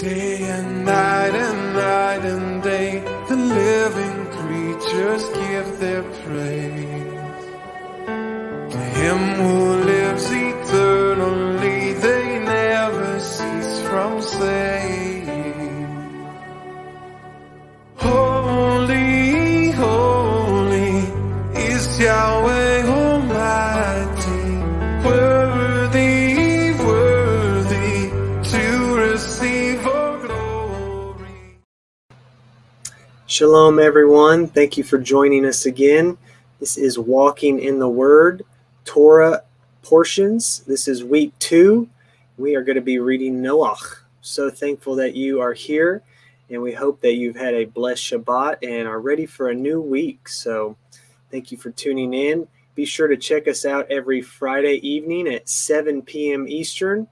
Day and night and night and day, the living creatures give their praise. To him who Shalom, everyone. Thank you for joining us again. This is Walking in the Word, Torah portions. This is week two. We are going to be reading Noach. So thankful that you are here, and we hope that you've had a blessed Shabbat and are ready for a new week. So thank you for tuning in. Be sure to check us out every Friday evening at 7 p.m. Eastern.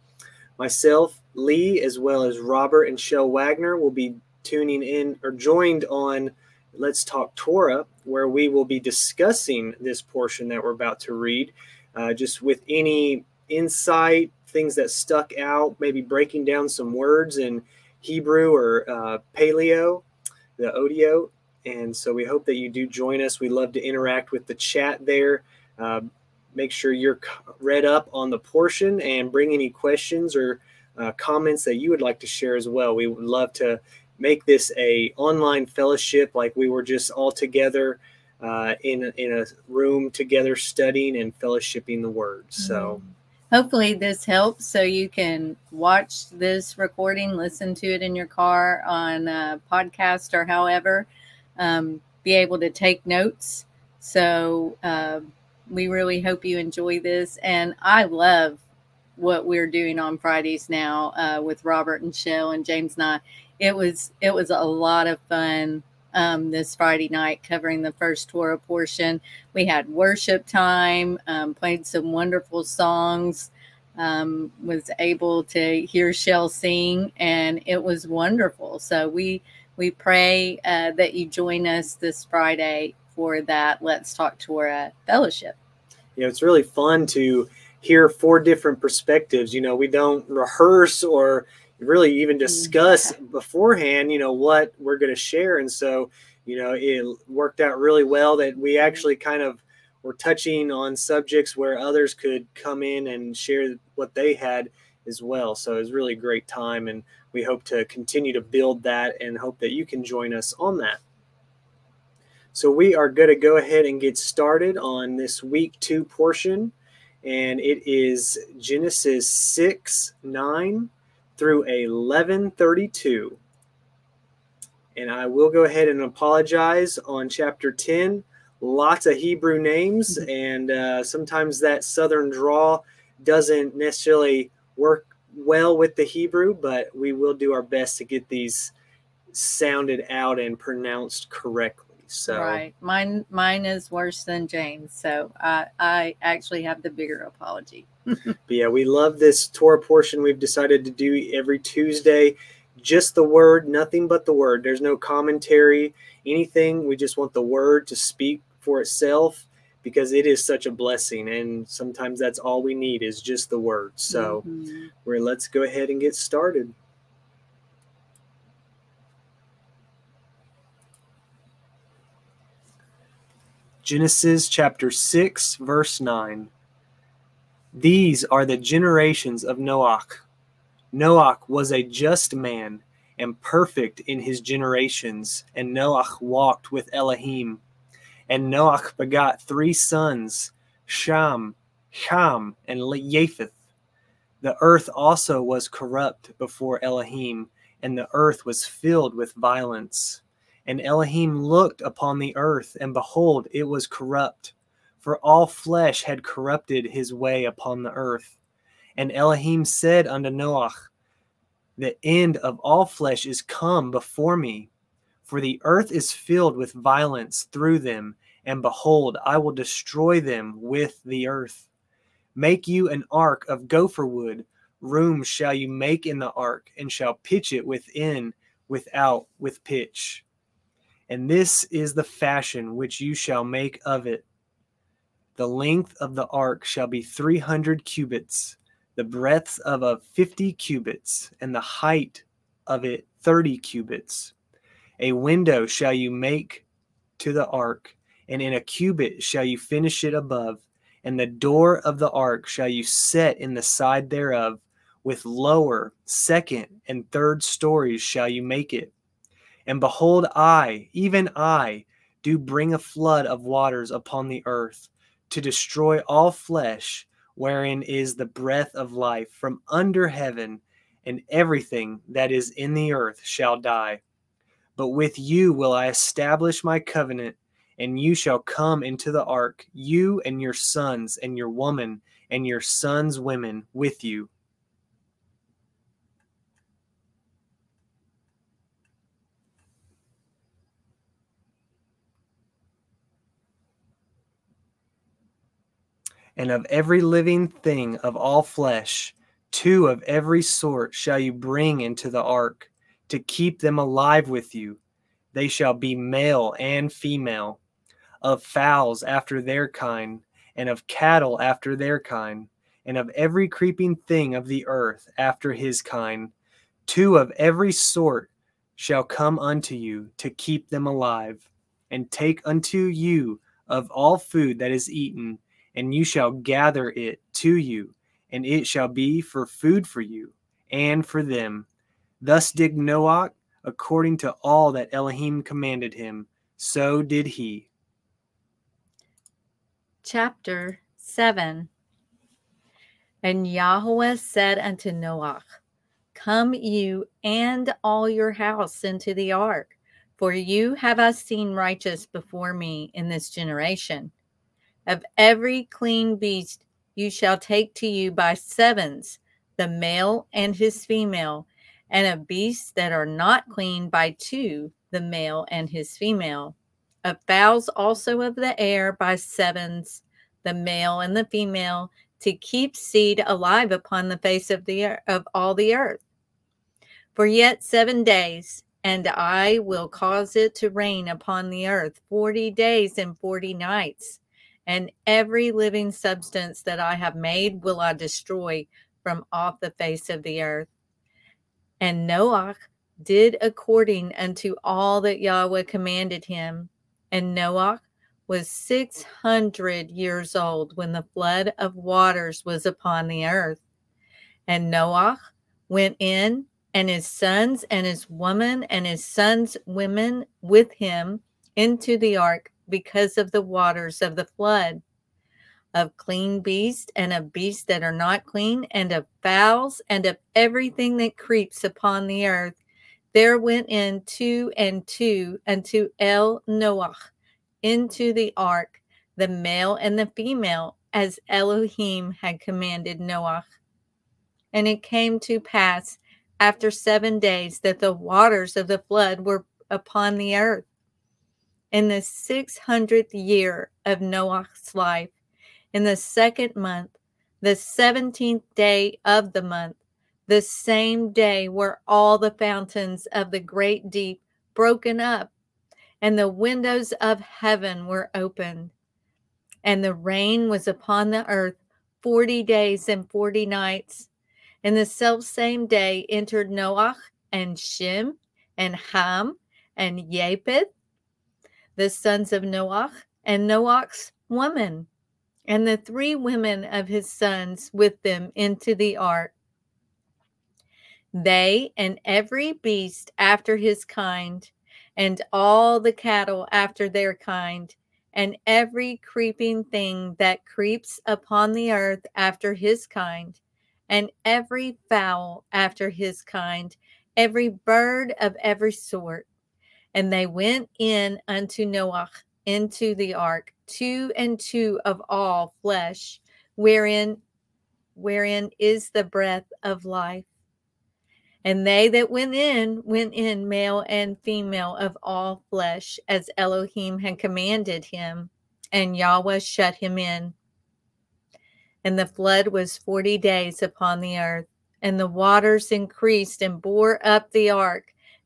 Myself, Leigh, as well as Robert and Shell Wagner will be tuning in or joined on Let's Talk Torah, where we will be discussing this portion that we're about to read, uh, just with any insight, things that stuck out, maybe breaking down some words in Hebrew or uh, Paleo, the audio. And so we hope that you do join us. We love to interact with the chat there. Uh, make sure you're read up on the portion and bring any questions or uh, comments that you would like to share as well. We would love to make this a online fellowship like we were just all together uh, in, in a room together studying and fellowshipping the word. So Hopefully, this helps so you can watch this recording, listen to it in your car on a podcast or however, um, be able to take notes. So, uh, we really hope you enjoy this. And I love what we're doing on Fridays now uh, with Robert and Shell and James and I. It was it was a lot of fun um, this Friday night covering the first Torah portion. We had worship time, um, played some wonderful songs, um, was able to hear Shell sing, and it was wonderful. So we we pray uh, that you join us this Friday for that Let's Talk Torah fellowship. you know, it's really fun to hear four different perspectives. You know, we don't rehearse or really even mm. discuss beforehand, you know, what we're going to share. And so, you know, it worked out really well that we actually kind of were touching on subjects where others could come in and share what they had as well. So it was really a great time. And we hope to continue to build that and hope that you can join us on that. So we are going to go ahead and get started on this week two portion. And it is Genesis 6 9 through 1132. And I will go ahead and apologize on chapter 10. Lots of Hebrew names, and uh, sometimes that southern draw doesn't necessarily work well with the Hebrew, but we will do our best to get these sounded out and pronounced correctly. So, Right. Mine mine is worse than James. So I I actually have the bigger apology. But yeah, we love this Torah portion we've decided to do every Tuesday. Just the word, nothing but the word. There's no commentary, anything. We just want the word to speak for itself because it is such a blessing. And sometimes that's all we need is just the word. So Mhm. we're let's go ahead and get started. Genesis chapter 6, verse 9. These are the generations of Noach. Noach was a just man and perfect in his generations, and Noach walked with Elohim. And Noach begot three sons, Shem, Ham, and Japheth. The earth also was corrupt before Elohim, and the earth was filled with violence. And Elohim looked upon the earth, and behold, it was corrupt, for all flesh had corrupted his way upon the earth. And Elohim said unto Noach, The end of all flesh is come before me, for the earth is filled with violence through them, and behold, I will destroy them with the earth. Make you an ark of gopher wood. Rooms shall you make in the ark, and shall pitch it within, without, with pitch. And this is the fashion which you shall make of it. The length of the ark shall be three hundred cubits, the breadth of a fifty cubits, and the height of it thirty cubits. A window shall you make to the ark, and in a cubit shall you finish it above. And the door of the ark shall you set in the side thereof, with lower, second, and third stories shall you make it. And behold, I, even I, do bring a flood of waters upon the earth to destroy all flesh, wherein is the breath of life from under heaven, and everything that is in the earth shall die. But with you will I establish my covenant, and you shall come into the ark, you and your sons, and your woman, and your sons' women with you. And of every living thing of all flesh, two of every sort shall you bring into the ark to keep them alive with you. They shall be male and female, of fowls after their kind, and of cattle after their kind, and of every creeping thing of the earth after his kind. Two of every sort shall come unto you to keep them alive, and take unto you of all food that is eaten, and you shall gather it to you, and it shall be for food for you and for them Thus did Noah according to all that Elohim commanded him, so did he. Chapter 7 And Yahweh said unto Noah, Come you and all your house into the ark, for you have I seen righteous before me in this generation. Of every clean beast you shall take to you by sevens, the male and his female, and of beasts that are not clean by two, the male and his female. Of fowls also of the air by sevens, the male and the female, to keep seed alive upon the face of the of all the earth. For yet seven days, and I will cause it to rain upon the earth forty days and forty nights, and every living substance that I have made will I destroy from off the face of the earth. And Noah did according unto all that Yahweh commanded him. And Noah was 600 years old when the flood of waters was upon the earth. And Noah went in, and his sons and his woman and his sons' women with him into the ark because of the waters of the flood of clean beasts and of beasts that are not clean, and of fowls and of everything that creeps upon the earth. There went in two and two unto El Noach into the ark, the male and the female, as Elohim had commanded Noach. And it came to pass after seven days that the waters of the flood were upon the earth. In the six hundredth year of Noach's life, in the second month, the 17th day of the month, the same day were all the fountains of the great deep broken up, and the windows of heaven were opened. And the rain was upon the earth 40 days and 40 nights. In the self same day entered Noach and Shem and Ham and Japheth, the sons of Noach, and Noach's woman and the three women of his sons with them into the ark. They and every beast after his kind, and all the cattle after their kind, and every creeping thing that creeps upon the earth after his kind, and every fowl after his kind, every bird of every sort. And they went in unto Noah into the ark, two and two of all flesh, wherein wherein is the breath of life. And they that went in went in male and female of all flesh, as Elohim had commanded him, and Yahweh shut him in. And the flood was forty days upon the earth, and the waters increased and bore up the ark,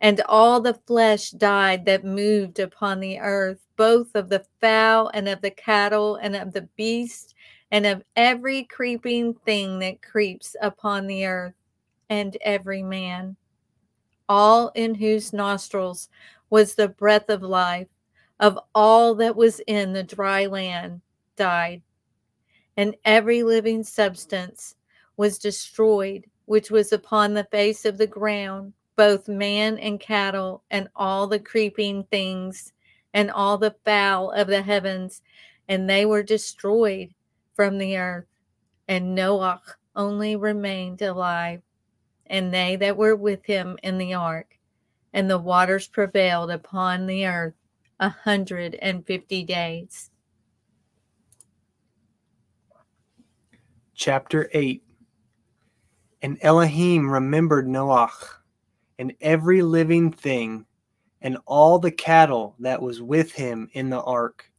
And all the flesh died that moved upon the earth, both of the fowl and of the cattle and of the beast and of every creeping thing that creeps upon the earth, and every man all in whose nostrils was the breath of life, of all that was in the dry land, died. And every living substance was destroyed, which was upon the face of the ground, both man and cattle, and all the creeping things, and all the fowl of the heavens, and they were destroyed from the earth. And Noah only remained alive and they that were with him in the ark. And the waters prevailed upon the earth a hundred and fifty days. Chapter 8 And Elohim remembered Noah and every living thing and all the cattle that was with him in the ark.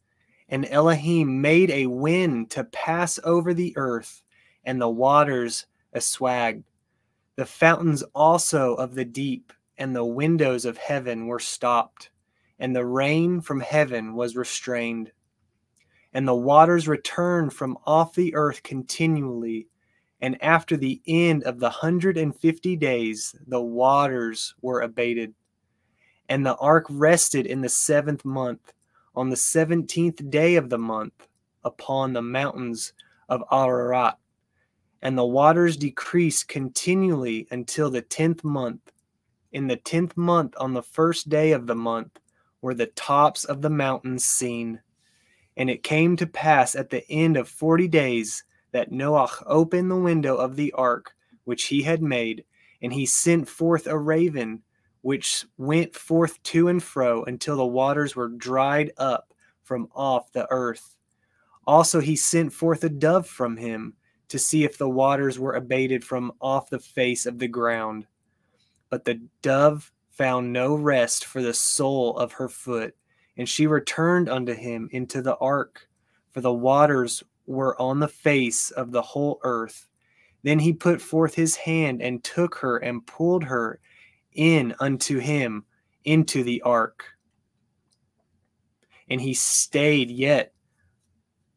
And Elohim made a wind to pass over the earth, and the waters assuaged. The fountains also of the deep and the windows of heaven were stopped, and the rain from heaven was restrained. And the waters returned from off the earth continually. And after the end of the hundred and fifty days, the waters were abated. And the ark rested in the seventh month, on the seventeenth day of the month, upon the mountains of Ararat and the waters decreased continually until the tenth month. In the tenth month, on the first day of the month, were the tops of the mountains seen. And it came to pass at the end of forty days that Noah opened the window of the ark which he had made, and he sent forth a raven, which went forth to and fro until the waters were dried up from off the earth. Also he sent forth a dove from him to see if the waters were abated from off the face of the ground. But the dove found no rest for the sole of her foot, and she returned unto him into the ark, for the waters were on the face of the whole earth. Then he put forth his hand and took her and pulled her in unto him into the ark. And he stayed yet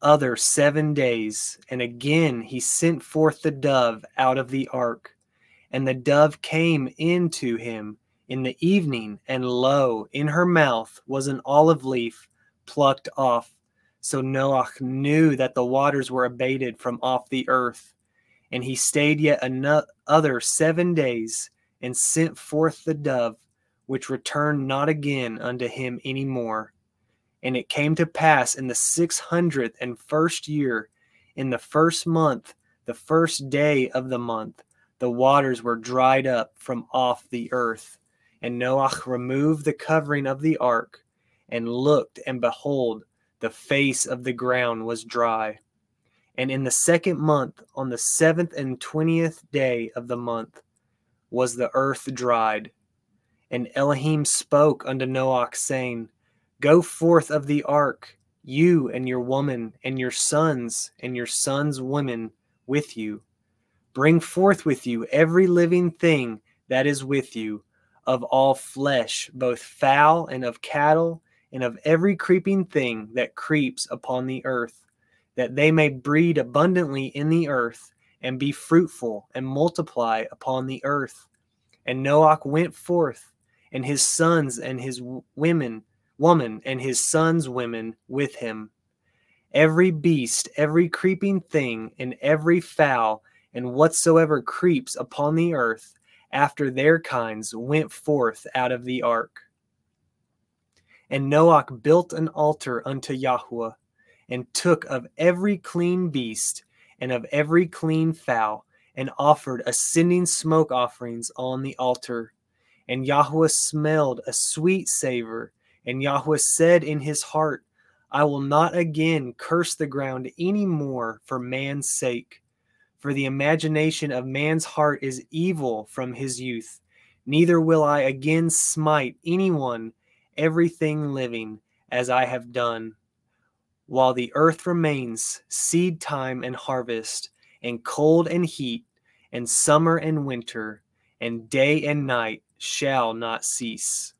other seven days. And again he sent forth the dove out of the ark. And the dove came into him in the evening, and lo, in her mouth was an olive leaf plucked off. So Noah knew that the waters were abated from off the earth. And he stayed yet another seven days, and sent forth the dove, which returned not again unto him any more. And it came to pass in the six hundredth and first year, in the first month, the first day of the month, the waters were dried up from off the earth. And Noah removed the covering of the ark, and looked, and behold, the face of the ground was dry. And in the second month, on the seventh and twentieth day of the month, was the earth dried. And Elohim spoke unto Noah, saying, Go forth of the ark, you and your woman, and your sons, and your sons' women with you. Bring forth with you every living thing that is with you, of all flesh, both fowl and of cattle, and of every creeping thing that creeps upon the earth, that they may breed abundantly in the earth, and be fruitful, and multiply upon the earth. And Noah went forth, and his sons and his women woman and his sons' women with him. Every beast, every creeping thing, and every fowl, and whatsoever creeps upon the earth, after their kinds, went forth out of the ark. And Noah built an altar unto Yahweh, and took of every clean beast, and of every clean fowl, and offered ascending smoke offerings on the altar. And Yahweh smelled a sweet savor, and Yahweh said in his heart, I will not again curse the ground any more for man's sake. For the imagination of man's heart is evil from his youth. neither will I again smite anyone, everything living, as I have done. While the earth remains, seed time and harvest, and cold and heat, and summer and winter, and day and night shall not cease.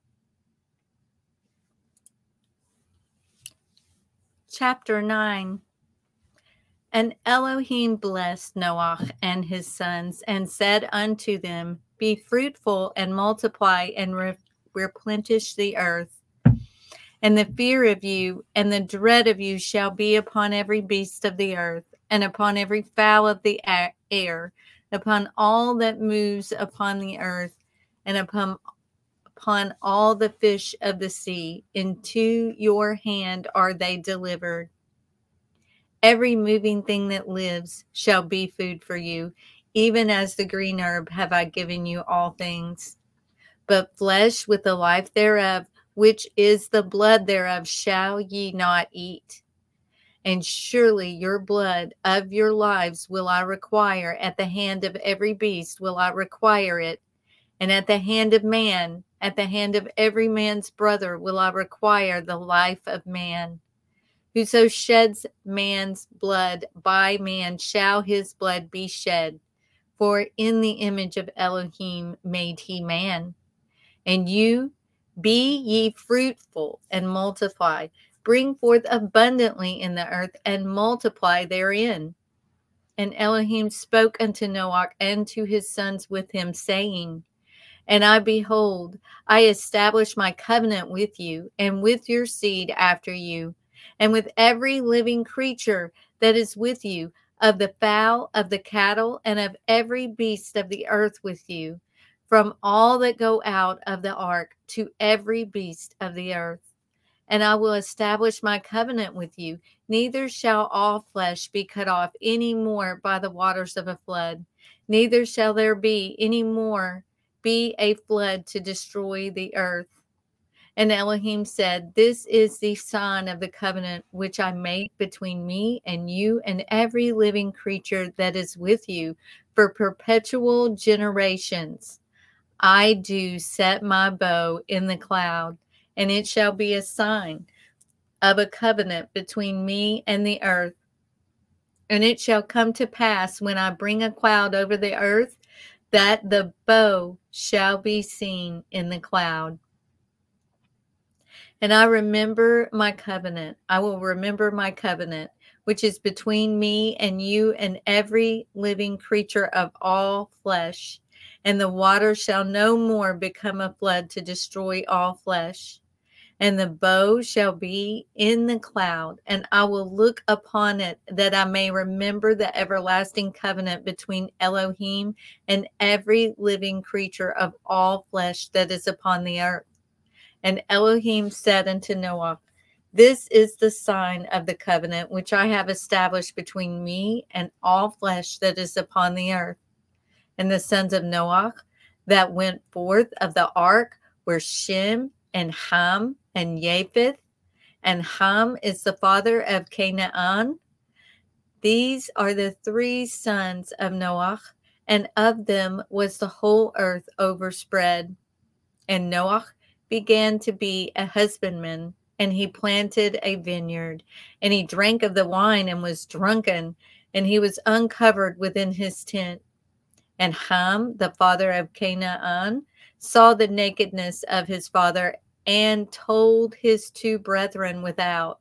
Chapter 9 And Elohim blessed Noah and his sons and said unto them, Be fruitful and multiply and re- replenish the earth. And the fear of you and the dread of you shall be upon every beast of the earth, and upon every fowl of the air, upon all that moves upon the earth, and upon upon all the fish of the sea. Into your hand are they delivered. Every moving thing that lives shall be food for you, even as the green herb have I given you all things. But flesh with the life thereof, which is the blood thereof, shall ye not eat. And surely your blood of your lives will I require at the hand of every beast, will I require it, and at the hand of man at the hand of every man's brother will I require the life of man. Whoso sheds man's blood, by man shall his blood be shed. For in the image of Elohim made he man. And you, be ye fruitful and multiply, bring forth abundantly in the earth and multiply therein. And Elohim spoke unto Noah and to his sons with him, saying, and I behold, I establish my covenant with you and with your seed after you, and with every living creature that is with you, of the fowl, of the cattle, and of every beast of the earth with you, from all that go out of the ark to every beast of the earth. And I will establish my covenant with you. Neither shall all flesh be cut off any more by the waters of a flood, neither shall there be any more be a flood to destroy the earth. And Elohim said, This is the sign of the covenant which I make between me and you and every living creature that is with you for perpetual generations. I do set my bow in the cloud, and it shall be a sign of a covenant between me and the earth. And it shall come to pass when I bring a cloud over the earth that the bow shall be seen in the cloud. And I remember my covenant. I will remember my covenant, which is between me and you and every living creature of all flesh. And the water shall no more become a flood to destroy all flesh and the bow shall be in the cloud, and I will look upon it that I may remember the everlasting covenant between Elohim and every living creature of all flesh that is upon the earth. And Elohim said unto Noah, This is the sign of the covenant which I have established between me and all flesh that is upon the earth. And the sons of Noah that went forth of the ark were Shem and Ham and Japheth, and Ham is the father of Canaan. These are the three sons of Noah, and of them was the whole earth overspread. And Noah began to be a husbandman, and he planted a vineyard, and he drank of the wine and was drunken, and he was uncovered within his tent. And Ham, the father of Canaan, saw the nakedness of his father and told his two brethren without.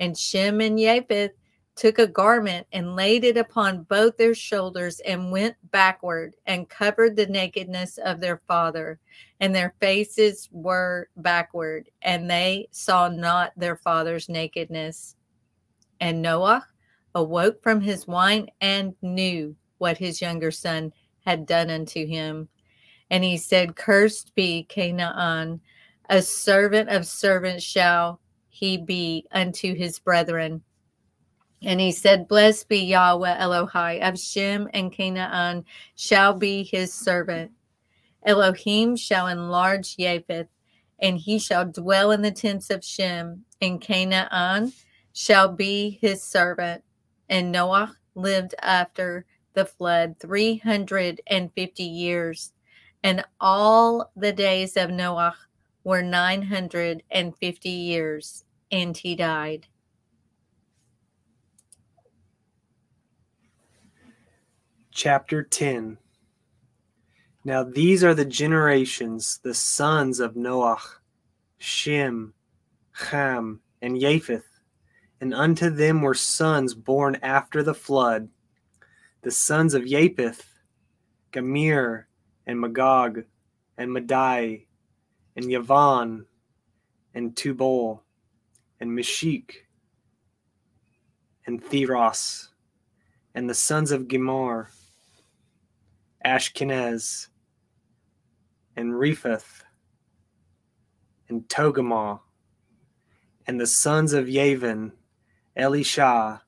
And Shem and Japheth took a garment and laid it upon both their shoulders and went backward and covered the nakedness of their father. And their faces were backward, and they saw not their father's nakedness. And Noah awoke from his wine and knew what his younger son had done unto him. And he said, Cursed be Canaan a servant of servants shall he be unto his brethren. And he said, Blessed be Yahweh Elohai of Shem and Canaan shall be his servant. Elohim shall enlarge Japheth, and he shall dwell in the tents of Shem, and Canaan shall be his servant. And Noah lived after the flood 350 years And all the days of Noah were 950 years, and he died. Chapter 10 Now these are the generations, the sons of Noah, Shem, Ham, and Japheth. And unto them were sons born after the flood. The sons of Japheth, Gamir, and Magog, and Madai, and Yavan, and Tubal, and Meshik, and Theros, and the sons of Gemar, Ashkenaz, and Rephath, and Togamah, and the sons of Yavan, Elisha,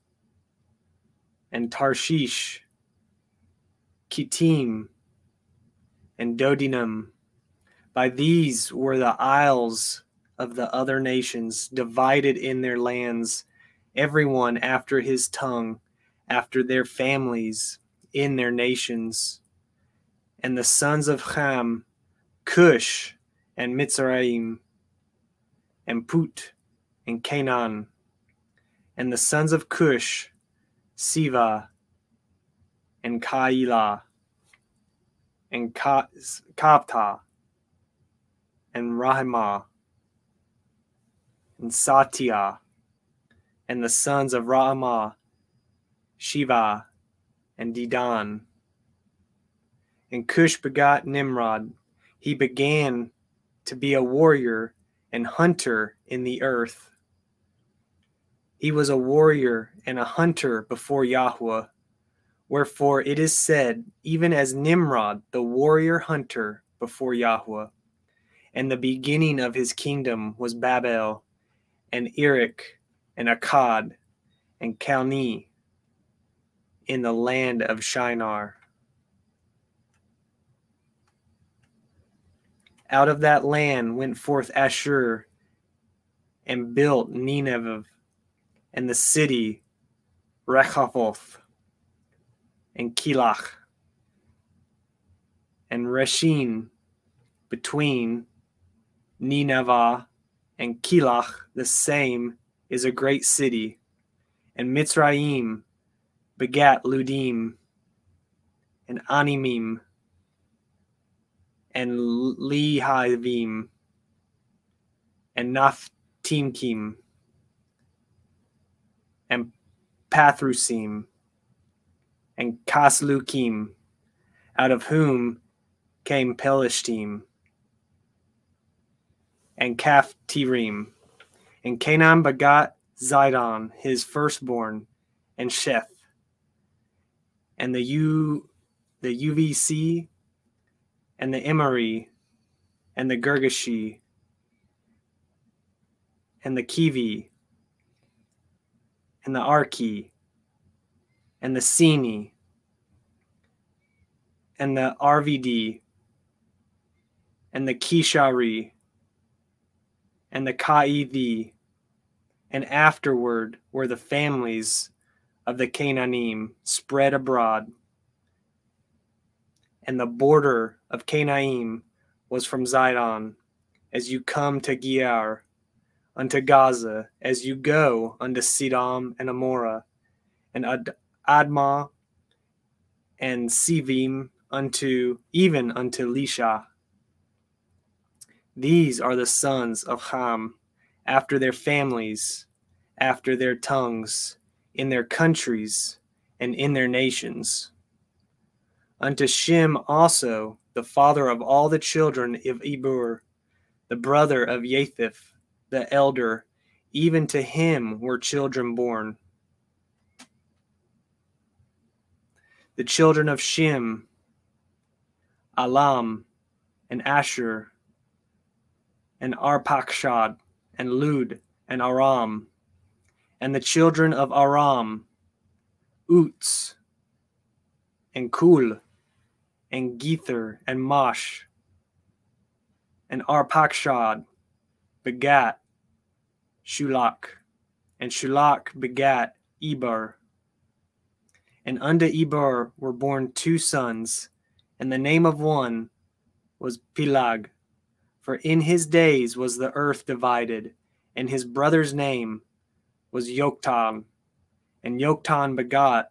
and Tarshish, Kittim, and Dodinum. By these were the isles of the other nations divided in their lands, everyone after his tongue, after their families, in their nations. And the sons of Ham, Cush, and Mitzrayim, and Put, and Canaan. And the sons of Cush, Siva, and Kaila and Ka- Kapta, and Rahimah, and Satya, and the sons of Ramah, Shiva, and Didan. And Cush begot Nimrod. He began to be a warrior and hunter in the earth. He was a warrior and a hunter before Yahweh. Wherefore it is said, even as Nimrod, the warrior hunter before Yahweh. And the beginning of his kingdom was Babel, and Erech, and Akkad, and Calneh, in the land of Shinar. Out of that land went forth Ashur, and built Nineveh, and the city Rehoboth, and Kilach, and Reshin between Nineveh and Kilach, the same is a great city, and Mitzrayim begat Ludim, and Animim, and Lehavim, and Naphtimkim, and Pathrusim, and Kaslukim, out of whom came Pelishtim, and Kaphtirim. And Canaan begot Zidon, his firstborn, and Sheth. And the U the UVC and the Emery and the Girgashi and the Kivi and the Arki and the Sini and the RVD and the Kishari and the Kaithi, and afterward were the families of the Canaanim spread abroad. And the border of Canaim was from Zidon, as you come to Gear, unto Gaza, as you go unto Sidom and Amorah, and Ad- Admah and Sivim unto even unto Lisha. These are the sons of Ham, after their families, after their tongues, in their countries, and in their nations. Unto Shem also, the father of all the children of Eber, the brother of Japheth, the elder, even to him were children born. The children of Shem, Alam, and Asher, and Arpachshad, and Lud, and Aram, and the children of Aram, Uts, and Kul, and Gether, and Mosh, and Arpachshad begat Shelach, and Shelach begat Eber. And unto Eber were born two sons, and the name of one was Peleg, for in his days was the earth divided, and his brother's name was Yoktan, and Yoktan begot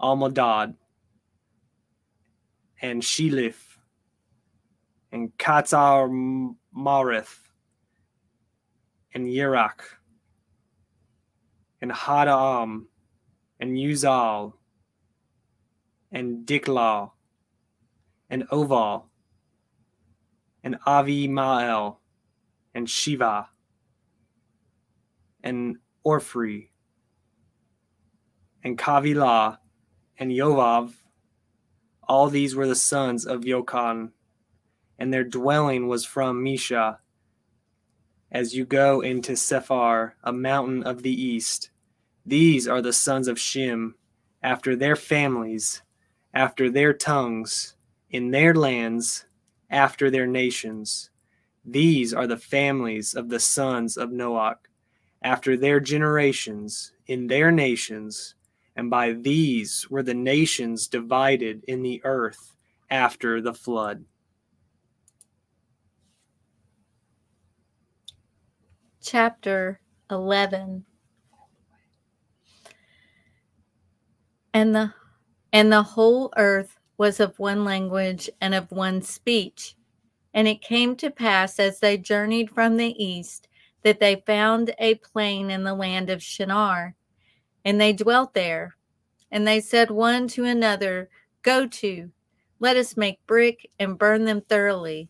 Almodad, and Shelif, and Katzar Marith, and Yerach, and Hadam, and Uzal, and Diklah, and Oval, and Avi Avimael, and Shiva, and Orphri, and Kavilah, and Yovav. All these were the sons of Yoktan, and their dwelling was from Misha. As you go into Sephar, a mountain of the east, these are the sons of Shem, after their families, after their tongues, in their lands, after their nations. These are the families of the sons of Noach, after their generations, in their nations, and by these were the nations divided in the earth after the flood. Chapter 11 And the and the whole earth was of one language and of one speech. And it came to pass as they journeyed from the east that they found a plain in the land of Shinar, and they dwelt there. And they said one to another, Go to, let us make brick and burn them thoroughly.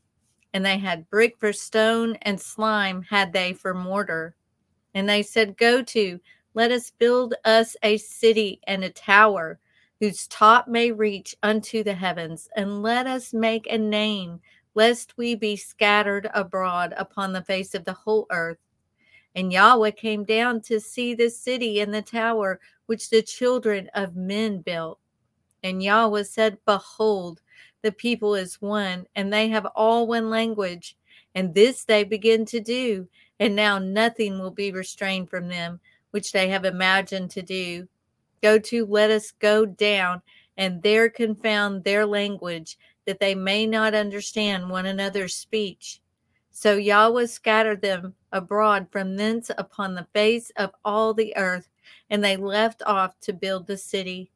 And they had brick for stone, and slime had they for mortar. And they said, Go to, let us build us a city and a tower whose top may reach unto the heavens, and let us make a name, lest we be scattered abroad upon the face of the whole earth. And Yahweh came down to see the city and the tower which the children of men built. And Yahweh said, Behold, the people is one, and they have all one language. And this they begin to do, and now nothing will be restrained from them, which they have imagined to do. Go to, let us go down, and there confound their language, that they may not understand one another's speech. So Yahweh scattered them abroad from thence upon the face of all the earth, and they left off to build the city.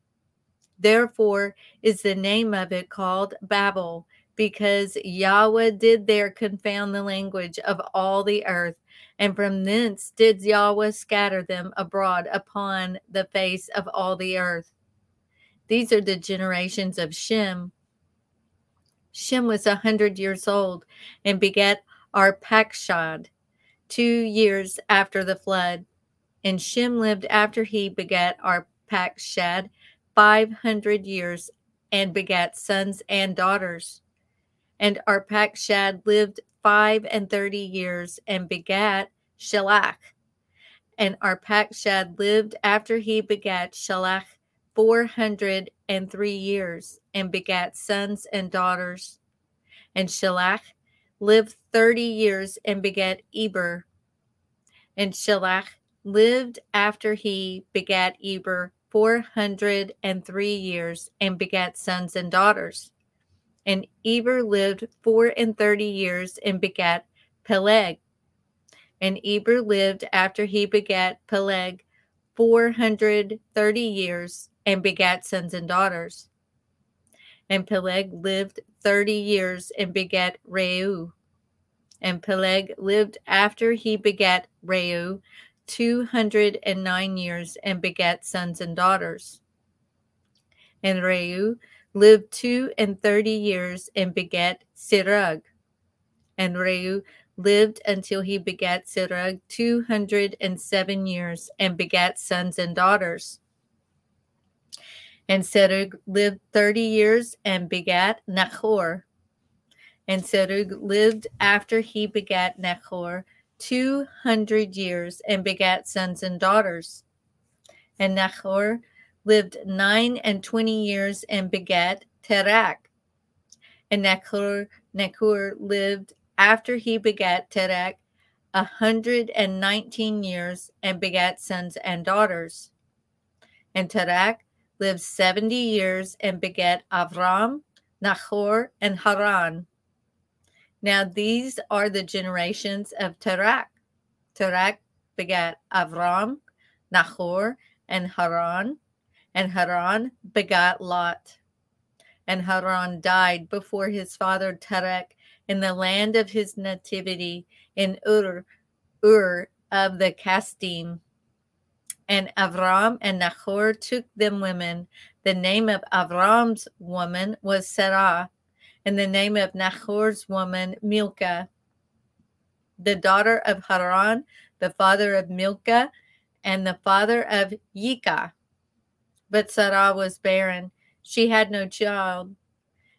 Therefore is the name of it called Babel, because Yahweh did there confound the language of all the earth, and from thence did Yahweh scatter them abroad upon the face of all the earth. These are the generations of Shem. Shem was a hundred years old and begat Arpachshad two years after the flood. And Shem lived after he begat Arpachshad five hundred years and begat sons and daughters. And Arpachshad lived five and thirty years and begat Shelach. And Arpachshad lived after he begat Shelach four hundred and three years and begat sons and daughters. And Shelach lived thirty years and begat Eber. And Shelach lived after he begat Eber four hundred and three years and begat sons and daughters. And Eber lived four and thirty years and begat Peleg. And Eber lived after he begat Peleg four hundred thirty years and begat sons and daughters. And Peleg lived thirty years and begat Reu. And Peleg lived after he begat Reu two hundred and nine years and begat sons and daughters. And Reu lived two and thirty years and begat Serug. And Reu lived until he begat Serug two hundred and seven years and begat sons and daughters. And Serug lived thirty years and begat Nachor. And Serug lived after he begat Nachor two hundred years and begat sons and daughters. And Nachor lived nine and twenty years and begat Terak. And Nachor, Nachor lived after he begat Terak a hundred and nineteen years and begat sons and daughters. And Terak lived seventy years and begat Avram, Nachor, and Haran. Now these are the generations of Tarak. Tarak begat Avram, Nahor, and Haran, and Haran begat Lot. And Haran died before his father Tarak in the land of his nativity in Ur, Ur of the Kasdim. And Avram and Nahor took them women. The name of Avram's woman was Sarah, and the name of Nahor's woman Milcah. The daughter of Haran, the father of Milcah, and the father of Yikah. But Sarah was barren. She had no child.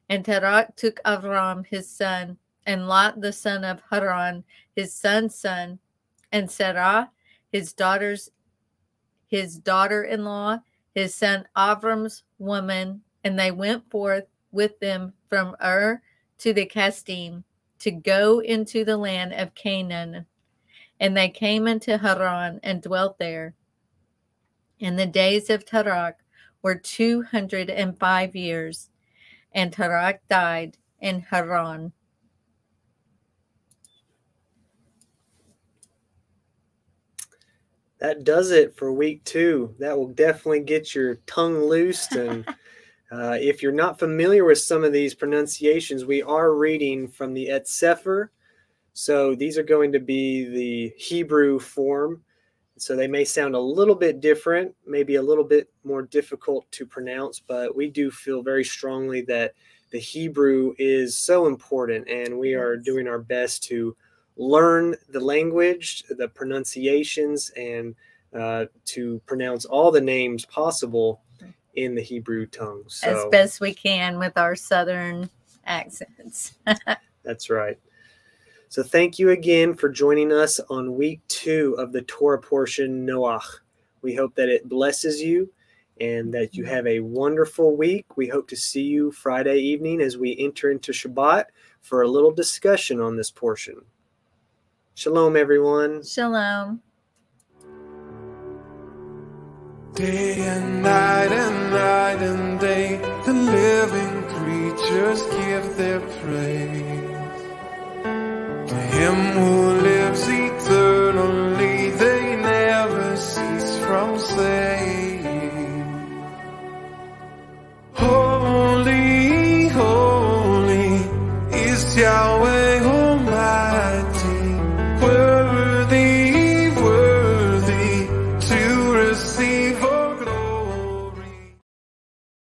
And Tarak took Avram his son, and Lot the son of Haran his son's son, and Sarah his daughter's his daughter-in-law, his son Avram's woman, and they went forth with them from Ur to the Kasdim to go into the land of Canaan. And they came into Haran and dwelt there. And the days of Tarak were two hundred and five years, and Tarak died in Haran. that does it for week two. That will definitely get your tongue loosed. And uh, if you're not familiar with some of these pronunciations, we are reading from the Eth Cepher. So these are going to be the Hebrew form. So they may sound a little bit different, maybe a little bit more difficult to pronounce, but we do feel very strongly that the Hebrew is so important, and we are doing our best to learn the language, the pronunciations, and uh, to pronounce all the names possible in the Hebrew tongue. So as best we can with our southern accents. that's right. So thank you again for joining us on week two of the Torah portion Noach. We hope that it blesses you and that you have a wonderful week. We hope to see you Friday evening as we enter into Shabbat for a little discussion on this portion. Shalom, everyone. Shalom. Day and night and night and day, the living creatures give their praise. Him who lives eternally, they never cease from saying, Holy, holy is Yahweh.